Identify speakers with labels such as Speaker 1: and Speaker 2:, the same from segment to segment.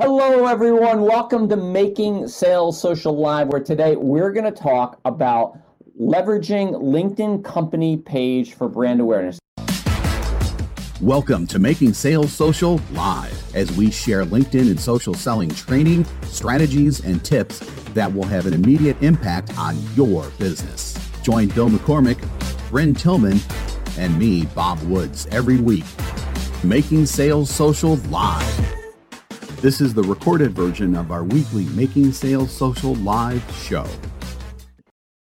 Speaker 1: Hello, everyone. Welcome to Making Sales Social Live, where today we're going to talk about leveraging LinkedIn company page for brand awareness.
Speaker 2: Welcome to Making Sales Social Live, as we share LinkedIn and social selling training, strategies, and tips that will have an immediate impact on your business. Join Bill McCormick, Brynne Tillman, and me, Bob Woods, every week. Making Sales Social Live. This is the recorded version of our weekly Making Sales Social Live show.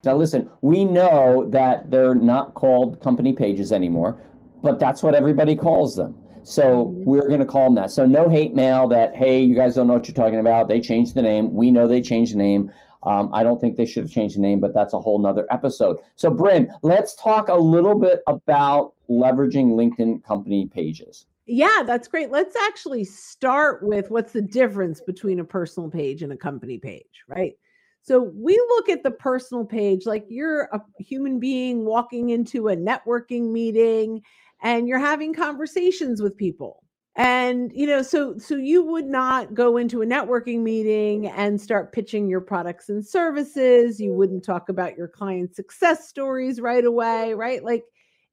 Speaker 1: Now, listen, we know that they're not called company pages anymore, but that's what everybody calls them. So we're going to call them that. So no hate mail that, hey, you guys don't know what you're talking about. They changed the name. We know they changed the name. Um, I don't think they should have changed the name, but that's a whole nother episode. So, Brynne, let's talk a little bit about leveraging LinkedIn company pages.
Speaker 3: Yeah, that's great. Let's actually start with what's the difference between a personal page and a company page, right? So we look at the personal page like you're a human being walking into a networking meeting and you're having conversations with people. And you know, so so you would not go into a networking meeting and start pitching your products and services. You wouldn't talk about your client success stories right away, right? Like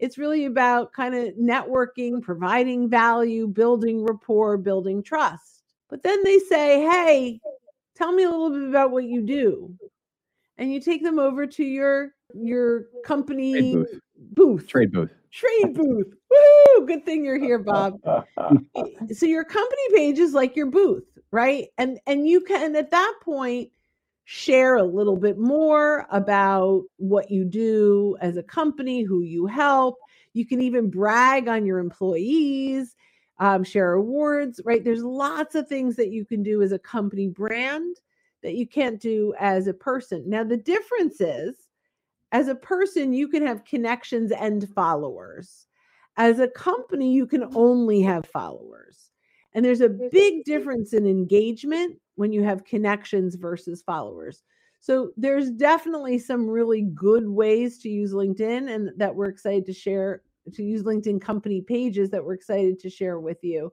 Speaker 3: it's really about kind of networking, providing value, building rapport, building trust. But then they say, hey, tell me a little bit about what you do. And you take them over to your your company
Speaker 4: Trade booth.
Speaker 3: booth.
Speaker 4: Trade booth.
Speaker 3: Trade booth. Woo! Good thing you're here, Bob. so your company page is like your booth, right? And and you can at that point share a little bit more about what you do as a company, who you help. You can even brag on your employees, um, share awards, right? There's lots of things that you can do as a company brand that you can't do as a person. Now, the difference is as a person, you can have connections and followers. As a company, you can only have followers. And there's a big difference in engagement when you have connections versus followers. So there's definitely some really good ways to use LinkedIn and that we're excited to share to use LinkedIn company pages that we're excited to share with you.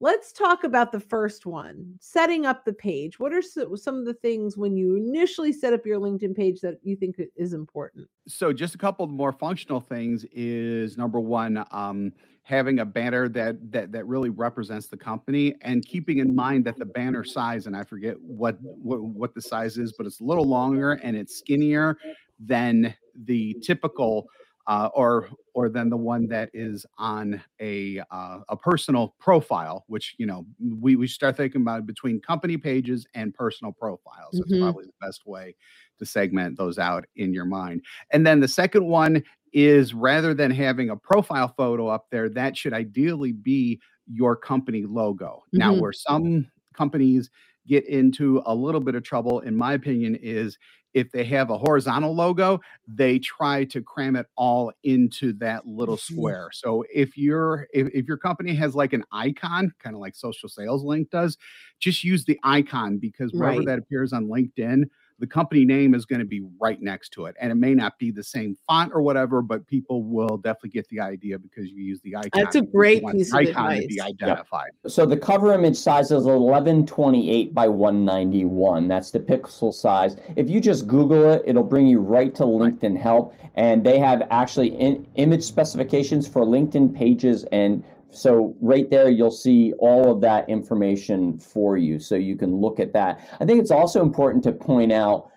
Speaker 3: Let's talk about the first one, setting up the page. What are some of the things when you initially set up your LinkedIn page that you think is important?
Speaker 4: So, just a couple more functional things is number one, um, having a banner that that that really represents the company, and keeping in mind that the banner size, and I forget what what, what the size is, but it's a little longer and it's skinnier than the typical uh, or or than the one that is on a uh, a personal profile, which you know we we start thinking about between company pages and personal profiles. That's
Speaker 3: Mhm.
Speaker 4: probably the best way to segment those out in your mind. And then the second one is rather than having a profile photo up there, that should ideally be your company logo. Now,
Speaker 3: Mhm.
Speaker 4: where some companies get into a little bit of trouble, in my opinion, is if they have a horizontal logo, they try to cram it all into that little
Speaker 3: Mhm.
Speaker 4: square. So if your if, if your company has like an icon, kind of like social sales link does, just use the icon because wherever
Speaker 3: Right.
Speaker 4: that appears on LinkedIn, the company name is going to be right next to it. And it may not be the same font or whatever, but people will definitely get the idea because you use the icon.
Speaker 3: That's a great
Speaker 4: want the
Speaker 3: piece of
Speaker 4: icon to be
Speaker 3: advice.
Speaker 4: identified.
Speaker 1: So the cover image size is 1128 by 191. That's the pixel size. If you just Google it, it'll bring you right to LinkedIn Help, and they have actually in, image specifications for LinkedIn pages. And so right there, you'll see all of that information for you, so you can look at that. I think it's also important to point out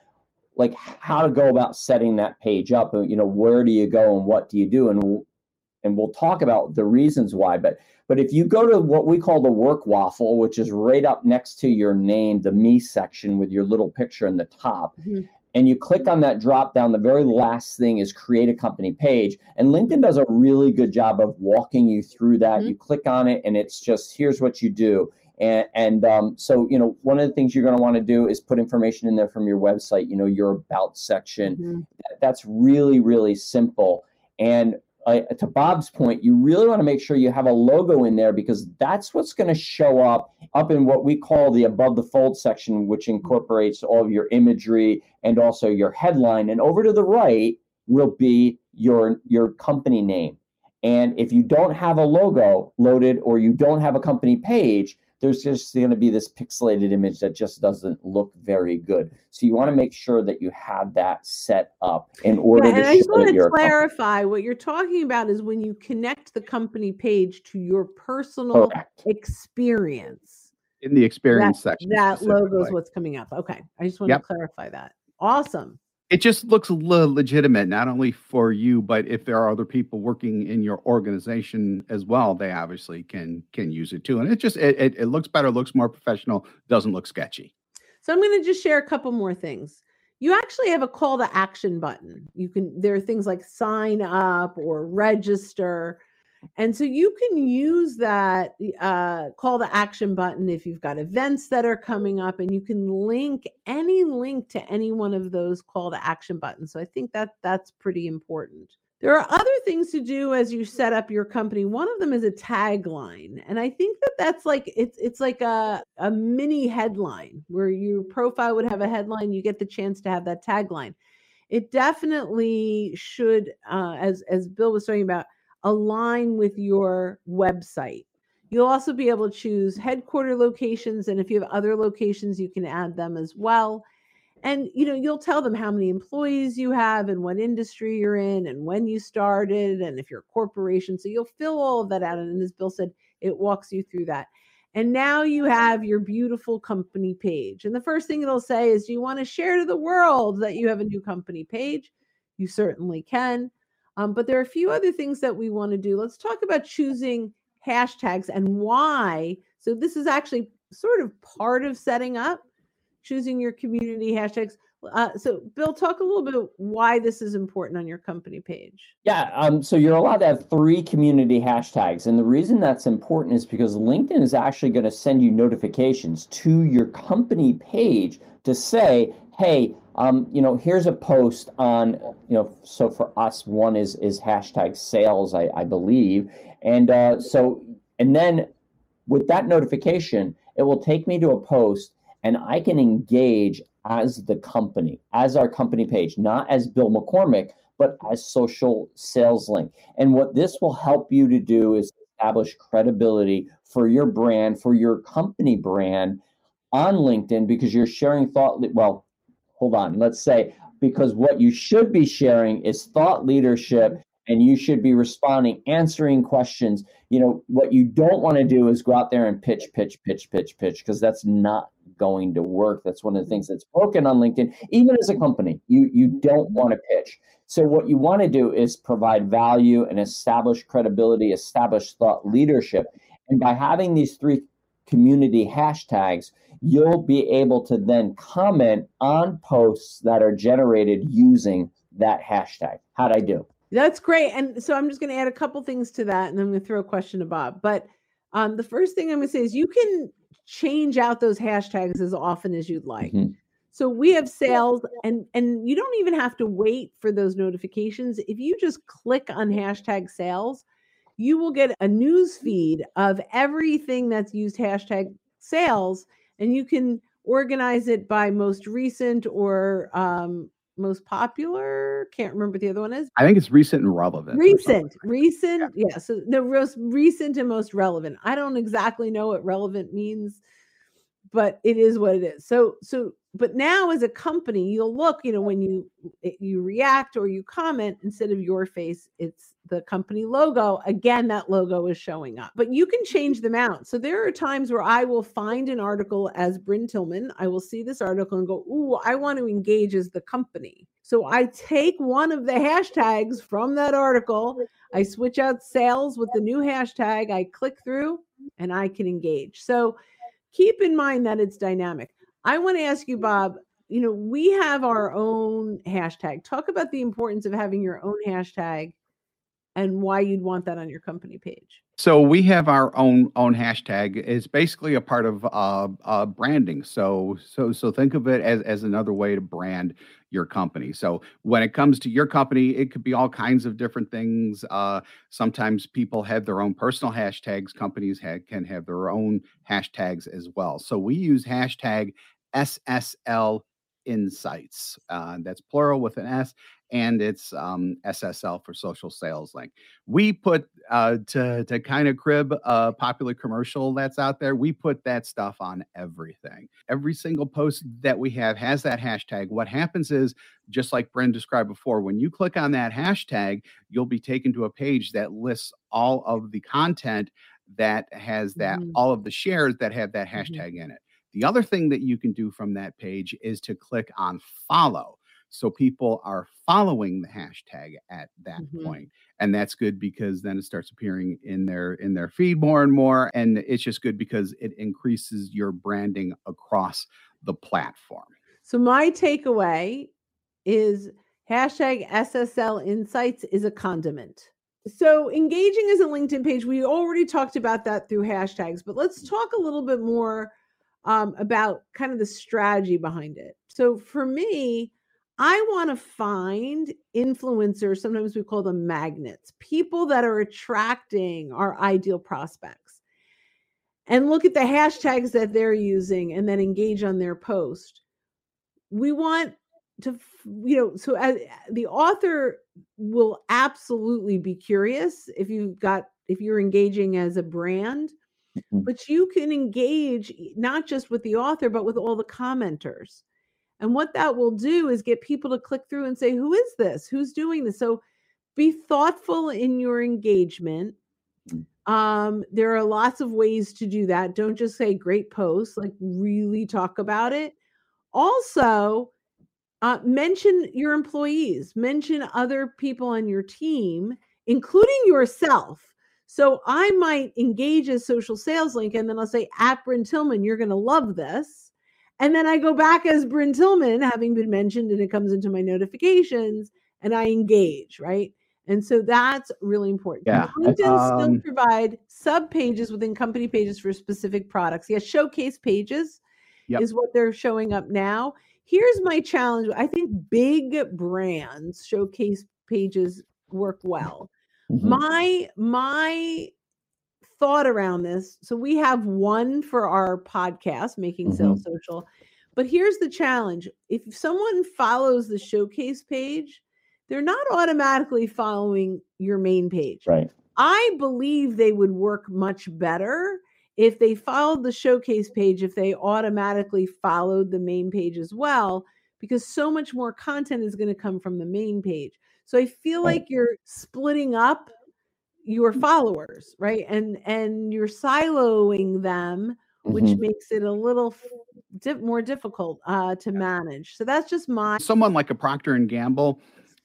Speaker 1: like how to go about setting that page up. You know, where do you go and what do you do? And and we'll talk about the reasons why. But but if you go to what we call the work waffle, which is right up next to your name, the me section with your little picture in the top,
Speaker 3: Mhm.
Speaker 1: And you click on that drop down, the very last thing is create a company page. And LinkedIn does a really good job of walking you through that.
Speaker 3: Mhm.
Speaker 1: You click on it, and it's just here's what you do. And, and um, so, you know, one of the things you're going to want to do is put information in there from your website, you know, your about section.
Speaker 3: Mhm.
Speaker 1: That- That's really, really simple. And uh, to Bob's point, you really want to make sure you have a logo in there because that's what's going to show up up in what we call the above the fold section, which incorporates all of your imagery and also your headline. And over to the right will be your your company name. And if you don't have a logo loaded or you don't have a company page, there's just going to be this pixelated image that just doesn't look very good. So you want to make sure that you have that set up in order
Speaker 3: Yeah,
Speaker 1: to
Speaker 3: and I just want
Speaker 1: that
Speaker 3: to
Speaker 1: you're company.
Speaker 3: clarify what you're talking about is when you connect the company page to your personal
Speaker 1: Correct.
Speaker 3: experience.
Speaker 4: in the experience section.
Speaker 3: That logo is what's coming up. Okay. I just want
Speaker 4: Yep.
Speaker 3: to clarify that. Awesome.
Speaker 4: It just looks le- legitimate not only for you but if there are other people working in your organization as well they obviously can can use it too and it just it, it, it looks better looks more professional doesn't look sketchy
Speaker 3: So I'm going to just share a couple more things. You actually have a call to action button. You can there are things like sign up or register. And so you can use that uh, call to action button if you've got events that are coming up, and you can link any link to any one of those call to action buttons. So I think that that's pretty important. There are other things to do as you set up your company. One of them is a tagline, and I think that that's like it's it's like a a mini headline where your profile would have a headline. You get the chance to have that tagline. It definitely should, uh, as as Bill was talking about, align with your website. You'll also be able to choose headquarter locations, and if you have other locations, you can add them as well. And you know you'll tell them how many employees you have and what industry you're in and when you started and if you're a corporation. So you'll fill all of that out and as bill said it walks you through that. And now you have your beautiful company page and the first thing it'll say is do you want to share to the world that you have a new company page? You certainly can um, but there are a few other things that we want to do let's talk about choosing hashtags and why so this is actually sort of part of setting up choosing your community hashtags. Uh, so, Bill, talk a little bit why this is important on your company page.
Speaker 1: Yeah, um, so you're allowed to have three community hashtags. And the reason that's important is because LinkedIn is actually going to send you notifications to your company page to say, hey, um, you know, here's a post on, you know, so for us, one is is hashtag sales, I, I believe. And uh, so, and then with that notification, it will take me to a post and I can engage as the company, as our company page, not as Bill McCormick, but as social sales link. And what this will help you to do is establish credibility for your brand, for your company brand on LinkedIn because you're sharing thought. Well, hold on. Let's say because what you should be sharing is thought leadership and you should be responding, answering questions. You know, what you don't want to do is go out there and pitch, pitch, pitch, pitch, pitch, because that's not going to work. That's one of the things that's broken on LinkedIn. Even as a company, you you don't want to pitch. So what you want to do is provide value and establish credibility, establish thought leadership. And by having these three community hashtags, you'll be able to then comment on posts that are generated using that hashtag. How'd I do?
Speaker 3: That's great. And so I'm just going to add a couple things to that and then I'm going to throw a question to Bob. But um, the first thing I'm going to say is you can change out those hashtags as often as you'd like.
Speaker 1: Mhm.
Speaker 3: So we have sales and and you don't even have to wait for those notifications. If you just click on hashtag sales, you will get a news feed of everything that's used hashtag sales and you can organize it by most recent or um, most popular. Can't remember what the other one is.
Speaker 4: i think it's recent and relevant.
Speaker 3: Recent, recent, yeah. So the most recent and most relevant. I don't exactly know what relevant means, but it is what it is. So, so, but now as a company, you'll look, you know, when you you react or you comment instead of your face, it's the company logo. Again, that logo is showing up, but you can change mm-hmm. them out. So there are times where I will find an article as Brynne Tillman. I will see this article and go, "Ooh, I want to engage as the company." So I take one of the hashtags from that article. I switch out sales with the new hashtag. I click through and I can engage. So keep in mind that it's dynamic. I want to ask you, Bob, you know, we have our own hashtag. Talk about the importance of having your own hashtag and why you'd want that on your company page.
Speaker 4: So we have our own own hashtag. It's basically a part of uh, uh, branding. So so so think of it as as another way to brand your company. So when it comes to your company, it could be all kinds of different things. Uh, sometimes people have their own personal hashtags. Companies ha- can have their own hashtags as well. So we use hashtag SSL Insights. Uh, that's plural with an S, and it's um, SSL for Social Sales Link. We put uh, to to kind of crib a popular commercial that's out there. We put that stuff on everything. Every single post that we have has that hashtag. What happens is, just like Brynne described before, when you click on that hashtag, you'll be taken to a page that lists all of the content that has that mm-hmm. all of the shares that have that mm-hmm. hashtag mm-hmm. in it. The other thing that you can do from that page is to click on follow. So people are following the hashtag at that mm-hmm. point. And that's good because then it starts appearing in their in their feed more and more. And it's just good because it increases your branding across the platform.
Speaker 3: So my takeaway is hashtag SSL Insights is a condiment. So, engaging as a LinkedIn page, we already talked about that through hashtags, but let's talk a little bit more um, about kind of the strategy behind it. So, for me, I want to find influencers, sometimes we call them magnets, people that are attracting our ideal prospects, and look at the hashtags that they're using and then engage on their post. We want to you know so as the author will absolutely be curious if you've got if you're engaging as a brand mm-hmm. but you can engage not just with the author but with all the commenters and what that will do is get people to click through and say who is this who's doing this so be thoughtful in your engagement mm. um, there are lots of ways to do that don't just say great posts like really talk about it also uh, mention your employees, mention other people on your team, including yourself. So I might engage a social sales link and then I'll say, at Brynne Tillman, you're going to love this. And then I go back as Brynne Tillman, having been mentioned, and it comes into my notifications and I engage, right? And so that's really important.
Speaker 4: Yeah.
Speaker 3: LinkedIn um, still provide sub pages within company pages for specific products. Yes, showcase pages yep. is what they're showing up now here's my challenge. I think big brands showcase pages work well. Mm-hmm. My my thought around this. So we have one for our podcast, Making mm-hmm. Sales Social. But here's the challenge. If someone follows the showcase page, they're not automatically following your main page.
Speaker 1: Right.
Speaker 3: I believe they would work much better if they followed the showcase page, if they automatically followed the main page as well, because so much more content is going to come from the main page. So I feel like you're splitting up your mm. followers, right? And and you're siloing them, which mm-hmm. makes it a little di- more difficult uh, to manage. So that's just my
Speaker 4: someone like a Procter and Gamble.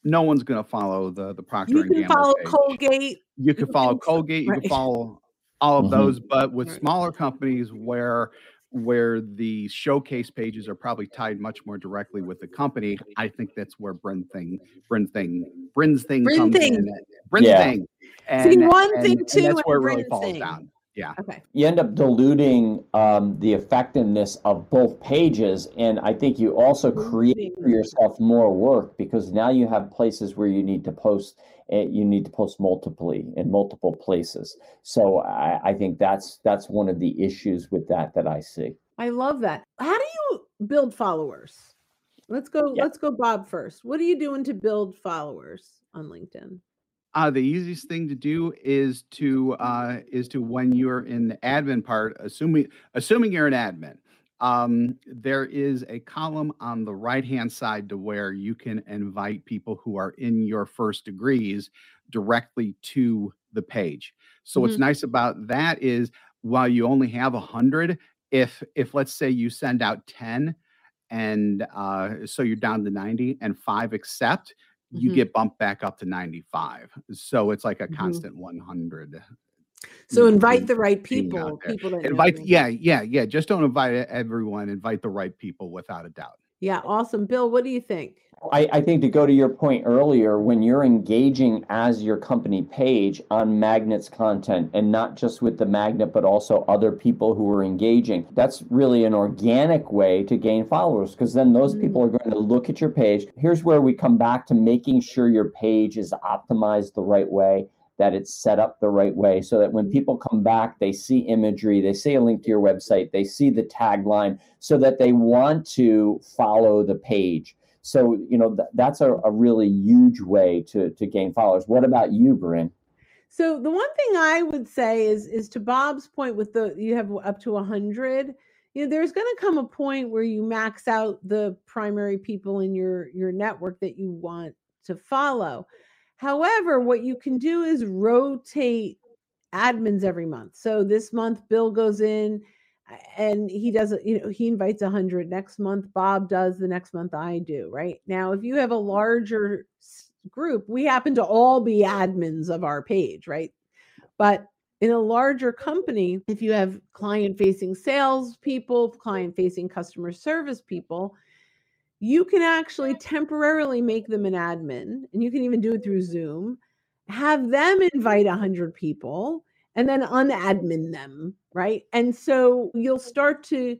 Speaker 4: No one's going to follow the the Procter
Speaker 3: you
Speaker 4: and Gamble.
Speaker 3: You can follow
Speaker 4: page.
Speaker 3: Colgate.
Speaker 4: You can follow Colgate. You right. can follow all of mm-hmm. those but with right. smaller companies where where the showcase pages are probably tied much more directly with the company i think that's where Brynne thing Brynne thing Brynne's thing
Speaker 3: Brynne
Speaker 4: comes
Speaker 3: thing.
Speaker 4: in Brynne's
Speaker 3: yeah.
Speaker 4: thing
Speaker 3: and, See, one and, thing too
Speaker 4: and that's where it really falls
Speaker 3: thing.
Speaker 4: down yeah.
Speaker 3: Okay.
Speaker 1: You end up diluting um, the effectiveness of both pages and i think you also create for yourself more work because now you have places where you need to post eh, you need to post multiply in multiple places. So I, I think that's that's one of the issues with that that i see.
Speaker 3: I love that. How do you build followers? Let's go yeah. let's go bob first. What are you doing to build followers on linkedin
Speaker 4: uh, the easiest thing to do is to uh, is to when you're in the admin part, assuming assuming you're an admin, um, there is a column on the right hand side to where you can invite people who are in your first degrees directly to the page. So mm-hmm. what's nice about that is while you only have a hundred, if if let's say you send out ten and uh, so you're down to 90 and five accept you mm-hmm. get bumped back up to 95. So it's like a mm-hmm. constant mm-hmm. 100.
Speaker 3: So invite the right people. People that
Speaker 4: invite, yeah, yeah, yeah. Just don't invite everyone. Invite the right people without a doubt.
Speaker 3: Yeah, awesome. Bill, what do you think?
Speaker 1: I, I, think to go to your point earlier, when you're engaging as your company page on Magnet's content and not just with the Magnet, but also other people who are engaging, that's really an organic way to gain followers because then those mm-hmm. people are going to look at your page. Here's where we come back to making sure your page is optimized the right way that it's set up the right way so that when mm-hmm. people come back, they see imagery, they see a link to your website, they see the tagline so that they want to follow the page. So, you know, th- that's a, a really huge way to, to gain followers. What about you, Brynne?
Speaker 3: So the one thing I would say is is to Bob's point with the you have up to a hundred. You know, there's going to come a point where you max out the primary people in your your network that you want to follow. However, what you can do is rotate admins every month. So this month, Bill goes in and he does you know, he invites 100. Next month, Bob does. The next month, I do. Right now, if you have a larger group, we happen to all be admins of our page, right? But in a larger company, if you have client facing sales people, client facing customer service people, you can actually temporarily make them an admin and you can even do it through zoom. Have them invite 100 people and then unadmin them right? And so you'll start to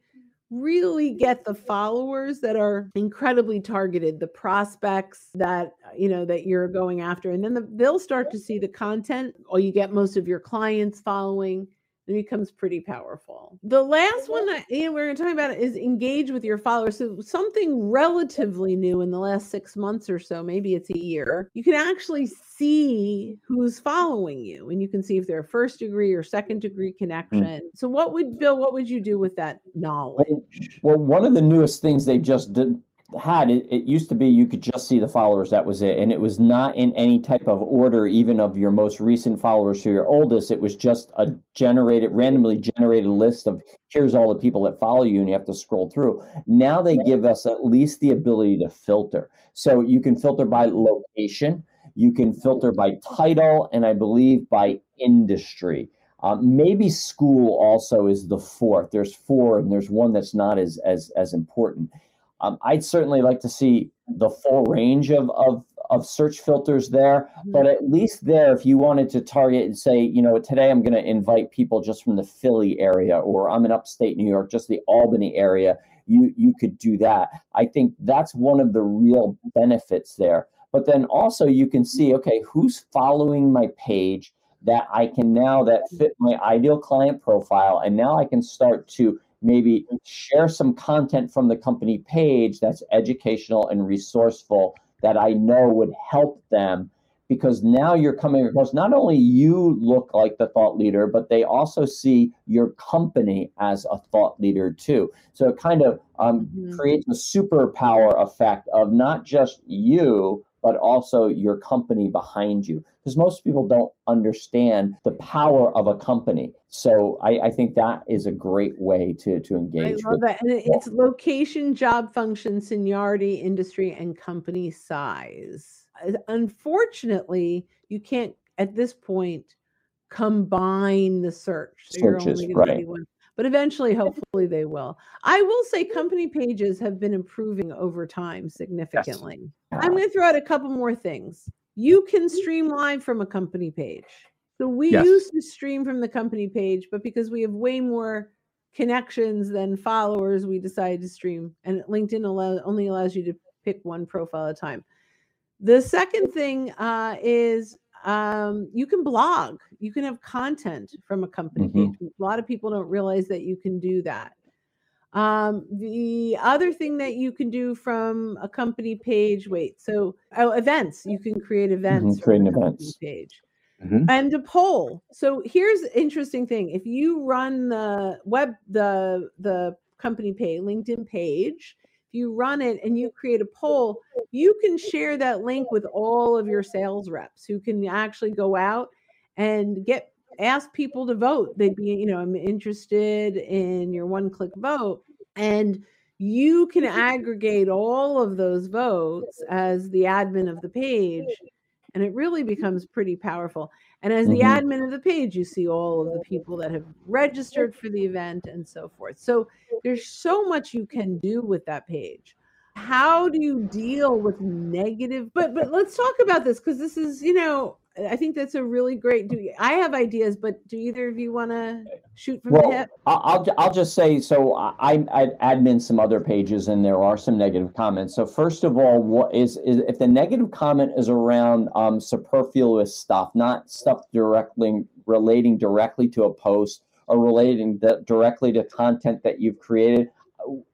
Speaker 3: really get the followers that are incredibly targeted the prospects that uh, you know that you're going after and then the, they'll start to see the content. Or you get most of your clients following it becomes pretty powerful. The last one that you know, we're going to talk about is engage with your followers. So something relatively new in the last six months or so, maybe it's a year. You can actually see who's following you, and you can see if they're a first degree or second degree hmm. connection. Mm. So, what would Bill? What would you do with that knowledge?
Speaker 1: Well, one of the newest things they just did had it, it used to be you could just see the followers that was it. And it was not in any type of order even of your most recent followers to your oldest. It was just a generated randomly generated list of here's all the people that follow you and you have to scroll through. Now they give us at least the ability to filter. So you can filter by location you can filter by title and i believe by industry. Um, maybe school also is the fourth. There's four and there's one that's not as as as important um, I'd certainly like to see the full range of, of, of search filters there, mm-hmm. but at least there, if you wanted to target and say, you know, today I'm going to invite people just from the Philly area, or I'm in upstate New York, just the Albany area, you you could do that. I think that's one of the real benefits there. But then also you can see, okay, who's following my page that I can now that fit my ideal client profile, and now I can start to maybe share some content from the company page that's educational and resourceful that I know would help them because now you're coming across not only you look like the thought leader, but they also see your company as a thought leader too. So it kind of um, mm-hmm. creates a superpower effect of not just you, but also your company behind you. Because most people don't understand the power of a company. So I, I think that is a great way to, to engage.
Speaker 3: I love that. And it's location, job function, seniority, industry, and company size. Uh, unfortunately, you can't at this point combine the search.
Speaker 1: So Searches, right
Speaker 3: but eventually hopefully they will i will say company pages have been improving over time significantly yes. i'm going to throw out a couple more things you can stream live from a company page. So we yes. used to stream from the company page but because we have way more connections than followers we decided to stream and linkedin allow, only allows you to pick one profile at a time. The second thing uh, is um, you can blog. You can have content from a company mm-hmm. page. A lot of people don't realize that you can do that um, the other thing that you can do from a company page wait so oh, events you can create mm-hmm, events
Speaker 1: mm-hmm. create an events
Speaker 3: page mm-hmm. and a poll so here's interesting thing if you run the web the the company page linkedin page you run it and you create a poll, you can share that link with all of your sales reps who can actually go out and get ask people to vote. They'd be, you know, I'm interested in your one click vote. And you can aggregate all of those votes as the admin of the page. And it really becomes pretty powerful. And as the mm-hmm. admin of the page, you see all of the people that have registered for the event and so forth. So there's so much you can do with that page. How do you deal with negative? But but let's talk about this because this is, you know, I think that's a really great. Do I have ideas, but do either of you want to shoot from
Speaker 1: Well,
Speaker 3: the hip?
Speaker 1: I'll, I'll just say, so I, I admin some other pages and there are some negative comments. So first of all, what is, is if the negative comment is around um, superfluous stuff, not stuff directly relating directly to a post or relating di- directly to content that you've created,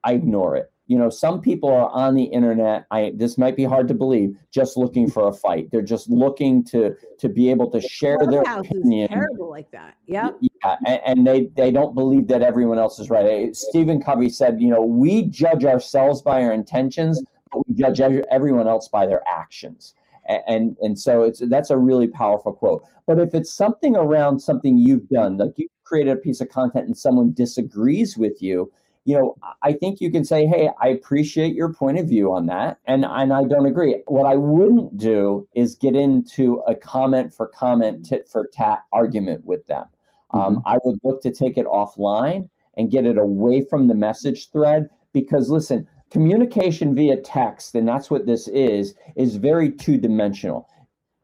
Speaker 1: I ignore it. You know, some people are on the internet. I this might be hard to believe, just looking for a fight. They're just looking to to be able to share their opinion.
Speaker 3: terrible like that. Yep.
Speaker 1: Yeah, and, and they they don't believe that everyone else is right. Stephen Covey said, you know, we judge ourselves by our intentions, but we judge everyone else by their actions. And and so it's that's a really powerful quote. But if it's something around something you've done, like you created a piece of content and someone disagrees with you, you know, I think you can say, "Hey, I appreciate your point of view on that, and and I don't agree." What I wouldn't do is get into a comment for comment, tit for tat argument with them. Um, I would look to take it offline and get it away from the message thread because, listen, communication via text, and that's what this is, is very two dimensional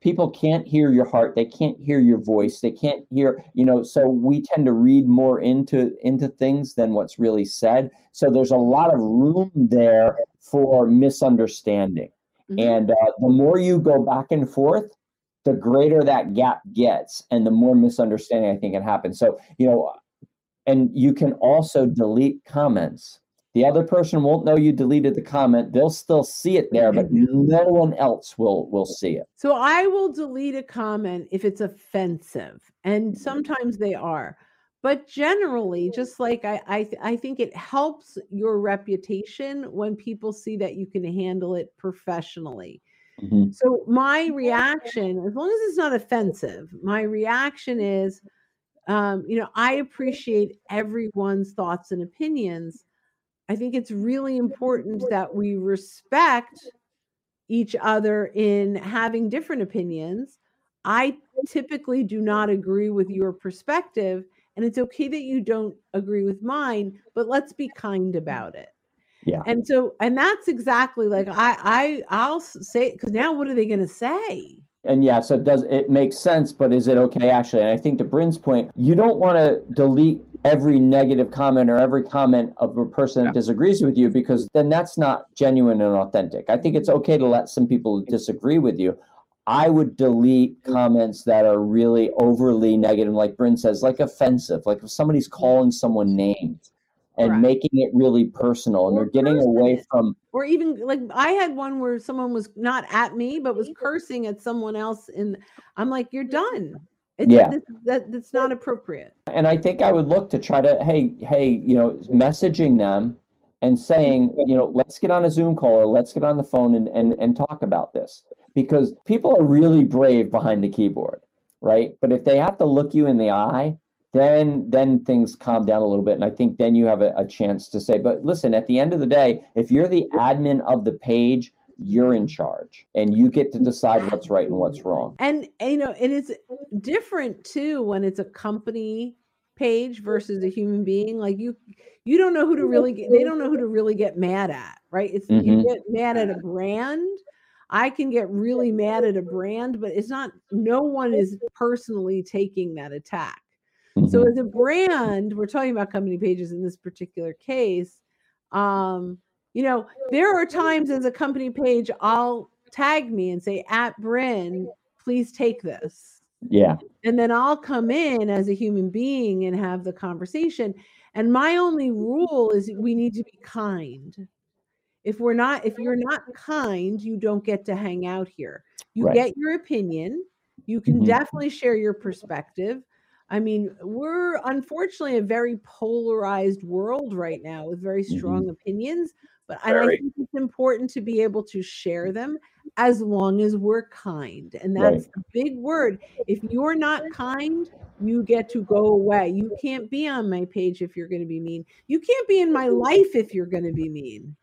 Speaker 1: people can't hear your heart. They can't hear your voice. They can't hear you know so we tend to read more into into things than what's really said. So there's a lot of room there for misunderstanding.
Speaker 3: Mhm.
Speaker 1: and uh, the more you go back and forth the greater that gap gets and the more misunderstanding i think it happens so you know and you can also delete comments the other person won't know you deleted the comment they'll still see it there but no one else will will see it
Speaker 3: So I will delete a comment if it's offensive, and sometimes they are. But generally, just like I, I, th- I think it helps your reputation when people see that you can handle it professionally.
Speaker 1: Mhm.
Speaker 3: So my reaction, as long as it's not offensive, my reaction is, um, you know, I appreciate everyone's thoughts and opinions. I think it's really important that we respect each other in having different opinions. I typically do not agree with your perspective, and it's okay that you don't agree with mine, but let's be kind mm. about it.
Speaker 1: Yeah.
Speaker 3: And so, and that's exactly like I I I'll say because now what are they going to say?
Speaker 1: And yeah, so it does it makes sense, but is it okay actually? And I think to Brynne's point, you don't want to delete every negative comment or every comment of a person that disagrees with you because then that's not genuine and authentic. I think it's okay to let some people disagree with you. I would delete comments that are really overly negative, like Brynne says, like offensive, like if somebody's calling someone names and
Speaker 3: Correct.
Speaker 1: making it really personal and
Speaker 3: Or
Speaker 1: they're getting away from
Speaker 3: Or even like I had one where someone was not at me but was cursing at someone else, and I'm like, "You're done. It's,
Speaker 1: Yeah.
Speaker 3: this, that that's not appropriate."
Speaker 1: and I think I would look to try to, hey, hey, you know, messaging them and saying, you know, let's get on a Zoom call or let's get on the phone and, and, and talk about this. Because people are really brave behind the keyboard, right? But if they have to look you in the eye, then then things calm down a little bit. And I think then you have a, a chance to say, but listen, at the end of the day, if you're the admin of the page, you're in charge and you get to decide what's right and what's wrong.
Speaker 3: And and, you know, and it's different too when it's a company page versus a human being. Like you, you don't know who to really get. They don't know who to really get mad at, right? It's you
Speaker 1: Mhm.
Speaker 3: get mad at a brand. I can get really mad at a brand, but it's not. No one is personally taking that attack. So
Speaker 1: Mhm.
Speaker 3: as a brand, we're talking about company pages in this particular case. Um, you know, there are times as a company page, I'll tag me and say, at Brynne, please take this.
Speaker 1: yeah.
Speaker 3: And then I'll come in as a human being and have the conversation. And my only rule is we need to be kind. If we're not, if you're not kind, you don't get to hang out here. You
Speaker 1: Right.
Speaker 3: get your opinion. You can
Speaker 1: Mhm.
Speaker 3: definitely share your perspective. I mean, we're unfortunately a very polarized world right now with very strong opinions, but I think it's important to be able to share them as long as we're kind. And
Speaker 1: Right.
Speaker 3: that's the big word. If you're not kind, you get to go away. You can't be on my page if you're going to be mean. You can't be in my mm-hmm. life if you're going to be mean.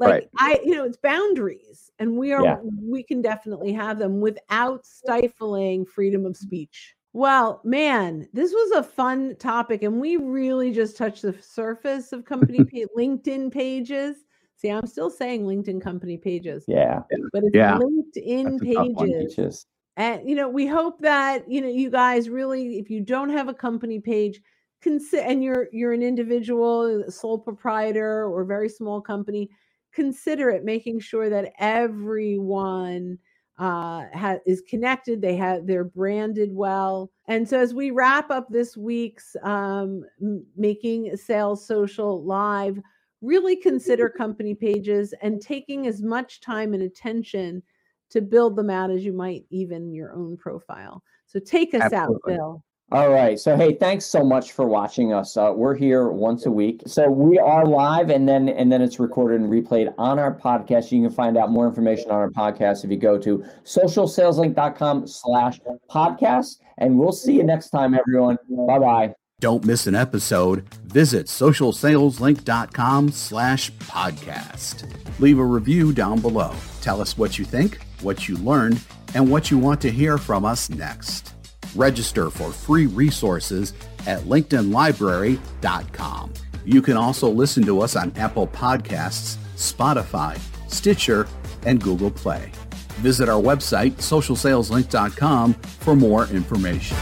Speaker 3: Like
Speaker 4: Right.
Speaker 3: I, you know, it's boundaries, and we are
Speaker 1: Yeah.
Speaker 3: we can definitely have them without stifling freedom of speech. Well, man, this was a fun topic, and we really just touched the surface of company pa- LinkedIn pages. See, I'm still saying LinkedIn company pages,
Speaker 1: Yeah.
Speaker 3: but it's
Speaker 4: Yeah.
Speaker 3: LinkedIn
Speaker 4: one.
Speaker 3: pages. And you know we hope that you know you guys really if you don't have a company page consider and you're you're an individual sole proprietor or very small company consider it making sure that everyone uh, ha- is connected they have they're branded well and so as we wrap up this week's um, making sales social live really consider company pages and taking as much time and attention to build them out as you might even your own profile. So take us Absolutely. out, Bill.
Speaker 1: All right. So hey, thanks so much for watching us. Uh, we're here once a week. So we are live, and then and then it's recorded and replayed on our podcast. You can find out more information on our podcast if you go to socialsaleslink.com slash podcast. And we'll see you next time, everyone. Bye bye.
Speaker 4: Don't miss an episode. Visit socialsaleslink.com slash podcast. Leave a review down below. Tell us what you think, what you learned, and what you want to hear from us next. Register for free resources at linkedinlibrary.com. You can also listen to us on Apple Podcasts, Spotify, Stitcher, and Google Play. Visit our website, socialsaleslink.com, for more information.